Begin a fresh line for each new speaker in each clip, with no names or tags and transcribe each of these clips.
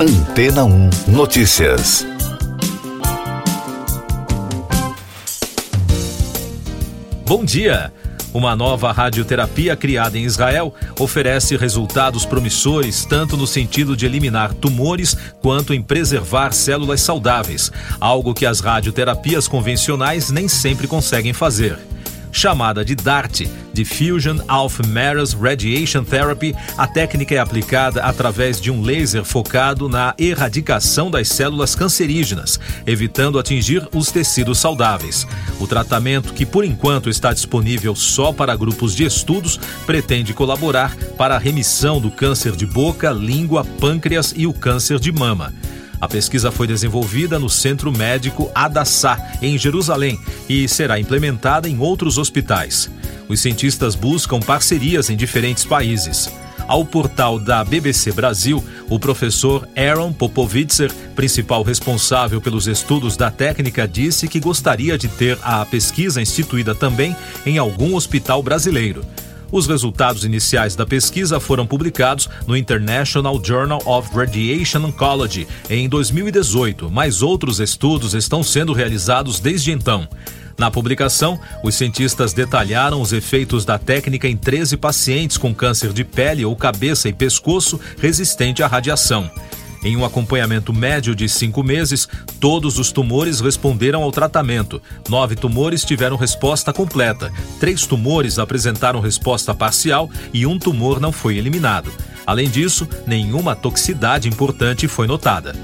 Antena 1 Notícias.
Bom dia! Uma nova radioterapia criada em Israel oferece resultados promissores tanto no sentido de eliminar tumores quanto em preservar células saudáveis, algo que as radioterapias convencionais nem sempre conseguem fazer. Chamada de DART, Diffusion of Matters Radiation Therapy, a técnica é aplicada através de um laser focado na erradicação das células cancerígenas, evitando atingir os tecidos saudáveis. O tratamento, que por enquanto está disponível só para grupos de estudos, pretende colaborar para a remissão do câncer de boca, língua, pâncreas e o câncer de mama. A pesquisa foi desenvolvida no Centro Médico Adassá, em Jerusalém, e será implementada em outros hospitais. Os cientistas buscam parcerias em diferentes países. Ao portal da BBC Brasil, o professor Aaron Popovitzer, principal responsável pelos estudos da técnica, disse que gostaria de ter a pesquisa instituída também em algum hospital brasileiro. Os resultados iniciais da pesquisa foram publicados no International Journal of Radiation Oncology em 2018, mas outros estudos estão sendo realizados desde então. Na publicação, os cientistas detalharam os efeitos da técnica em 13 pacientes com câncer de pele ou cabeça e pescoço resistente à radiação. Em um acompanhamento médio de cinco meses, todos os tumores responderam ao tratamento. Nove tumores tiveram resposta completa, três tumores apresentaram resposta parcial e um tumor não foi eliminado. Além disso, nenhuma toxicidade importante foi notada.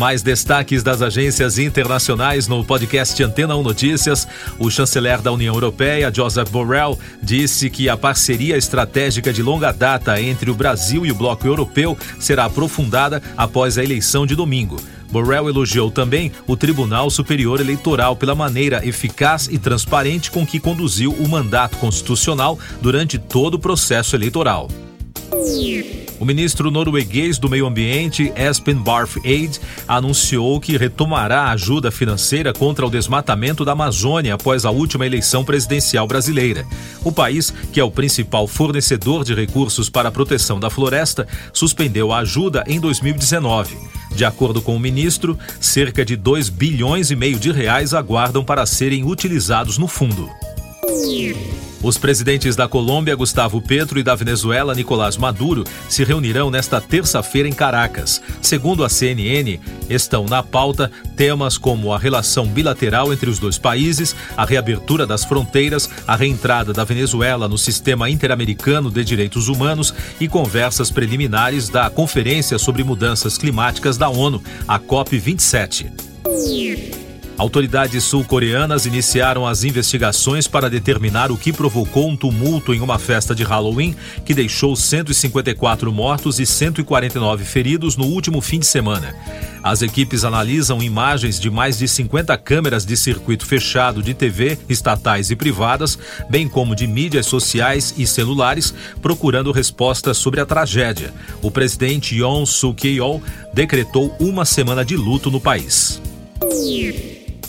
Mais destaques das agências internacionais no podcast Antena 1 Notícias. O chanceler da União Europeia, Joseph Borrell, disse que a parceria estratégica de longa data entre o Brasil e o bloco europeu será aprofundada após a eleição de domingo. Borrell elogiou também o Tribunal Superior Eleitoral pela maneira eficaz e transparente com que conduziu o mandato constitucional durante todo o processo eleitoral. O ministro norueguês do Meio Ambiente, Espen Barth Eid, anunciou que retomará a ajuda financeira contra o desmatamento da Amazônia após a última eleição presidencial brasileira. O país, que é o principal fornecedor de recursos para a proteção da floresta, suspendeu a ajuda em 2019. De acordo com o ministro, cerca de 2 bilhões e meio de reais aguardam para serem utilizados no fundo. Os presidentes da Colômbia, Gustavo Petro, e da Venezuela, Nicolás Maduro, se reunirão nesta terça-feira em Caracas. Segundo a CNN, estão na pauta temas como a relação bilateral entre os dois países, a reabertura das fronteiras, a reentrada da Venezuela no sistema interamericano de direitos humanos e conversas preliminares da Conferência sobre Mudanças Climáticas da ONU, a COP27. Autoridades sul-coreanas iniciaram as investigações para determinar o que provocou um tumulto em uma festa de Halloween que deixou 154 mortos e 149 feridos no último fim de semana. As equipes analisam imagens de mais de 50 câmeras de circuito fechado de TV, estatais e privadas, bem como de mídias sociais e celulares, procurando respostas sobre a tragédia. O presidente Yoon Suk-yeol decretou uma semana de luto no país.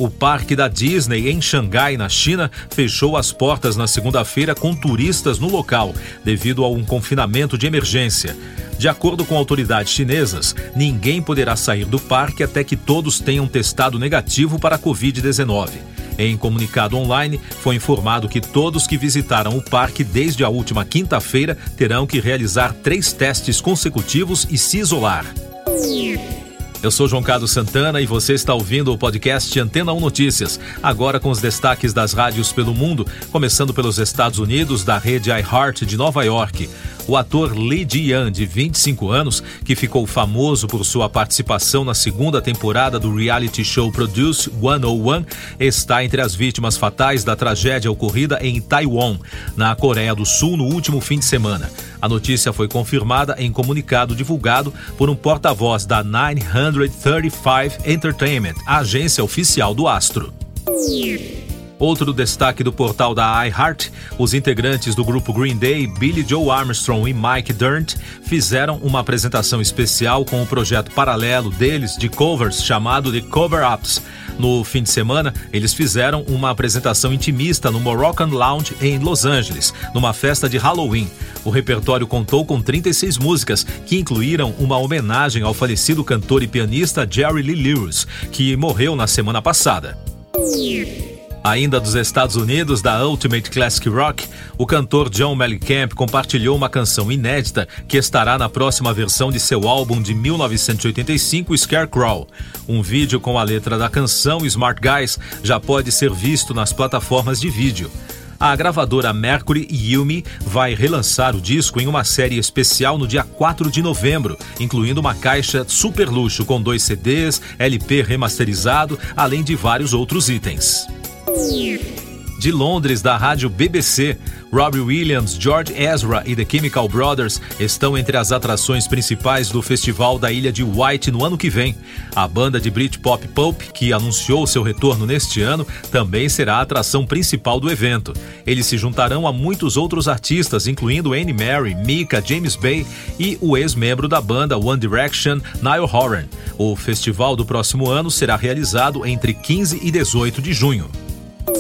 O parque da Disney em Xangai, na China, fechou as portas na segunda-feira com turistas no local, devido a um confinamento de emergência. De acordo com autoridades chinesas, ninguém poderá sair do parque até que todos tenham testado negativo para a Covid-19. Em comunicado online, foi informado que todos que visitaram o parque desde a última quinta-feira terão que realizar três testes consecutivos e se isolar. Eu sou João Carlos Santana e você está ouvindo o podcast Antena 1 Notícias, agora com os destaques das rádios pelo mundo, começando pelos Estados Unidos, da rede iHeart de Nova York. O ator Lee Ji-yan, de 25 anos, que ficou famoso por sua participação na segunda temporada do reality show Produce 101, está entre as vítimas fatais da tragédia ocorrida em Taiwan, na Coreia do Sul, no último fim de semana. A notícia foi confirmada em comunicado divulgado por um porta-voz da 935 Entertainment, a agência oficial do astro. Outro destaque do portal da iHeart, os integrantes do grupo Green Day, Billy Joe Armstrong e Mike Dirnt, fizeram uma apresentação especial com o projeto paralelo deles de covers chamado The Cover Ups, No fim de semana, eles fizeram uma apresentação intimista no Moroccan Lounge em Los Angeles, numa festa de Halloween. O repertório contou com 36 músicas, que incluíram uma homenagem ao falecido cantor e pianista Jerry Lee Lewis, que morreu na semana passada. Ainda dos Estados Unidos, da Ultimate Classic Rock, o cantor John Mellencamp compartilhou uma canção inédita que estará na próxima versão de seu álbum de 1985, Scarecrow. Um vídeo com a letra da canção Smart Guys já pode ser visto nas plataformas de vídeo. A gravadora Mercury Yumi vai relançar o disco em uma série especial no dia 4 de novembro, incluindo uma caixa super luxo com dois CDs, LP remasterizado, além de vários outros itens. De Londres, da rádio BBC, Robbie Williams, George Ezra e The Chemical Brothers estão entre as atrações principais do Festival da Ilha de White no ano que vem. A banda de Britpop Pulp, que anunciou seu retorno neste ano, também será a atração principal do evento. Eles se juntarão a muitos outros artistas, incluindo Annie Mary, Mika, James Bay e o ex-membro da banda One Direction, Niall Horan. O festival do próximo ano será realizado entre 15 e 18 de junho.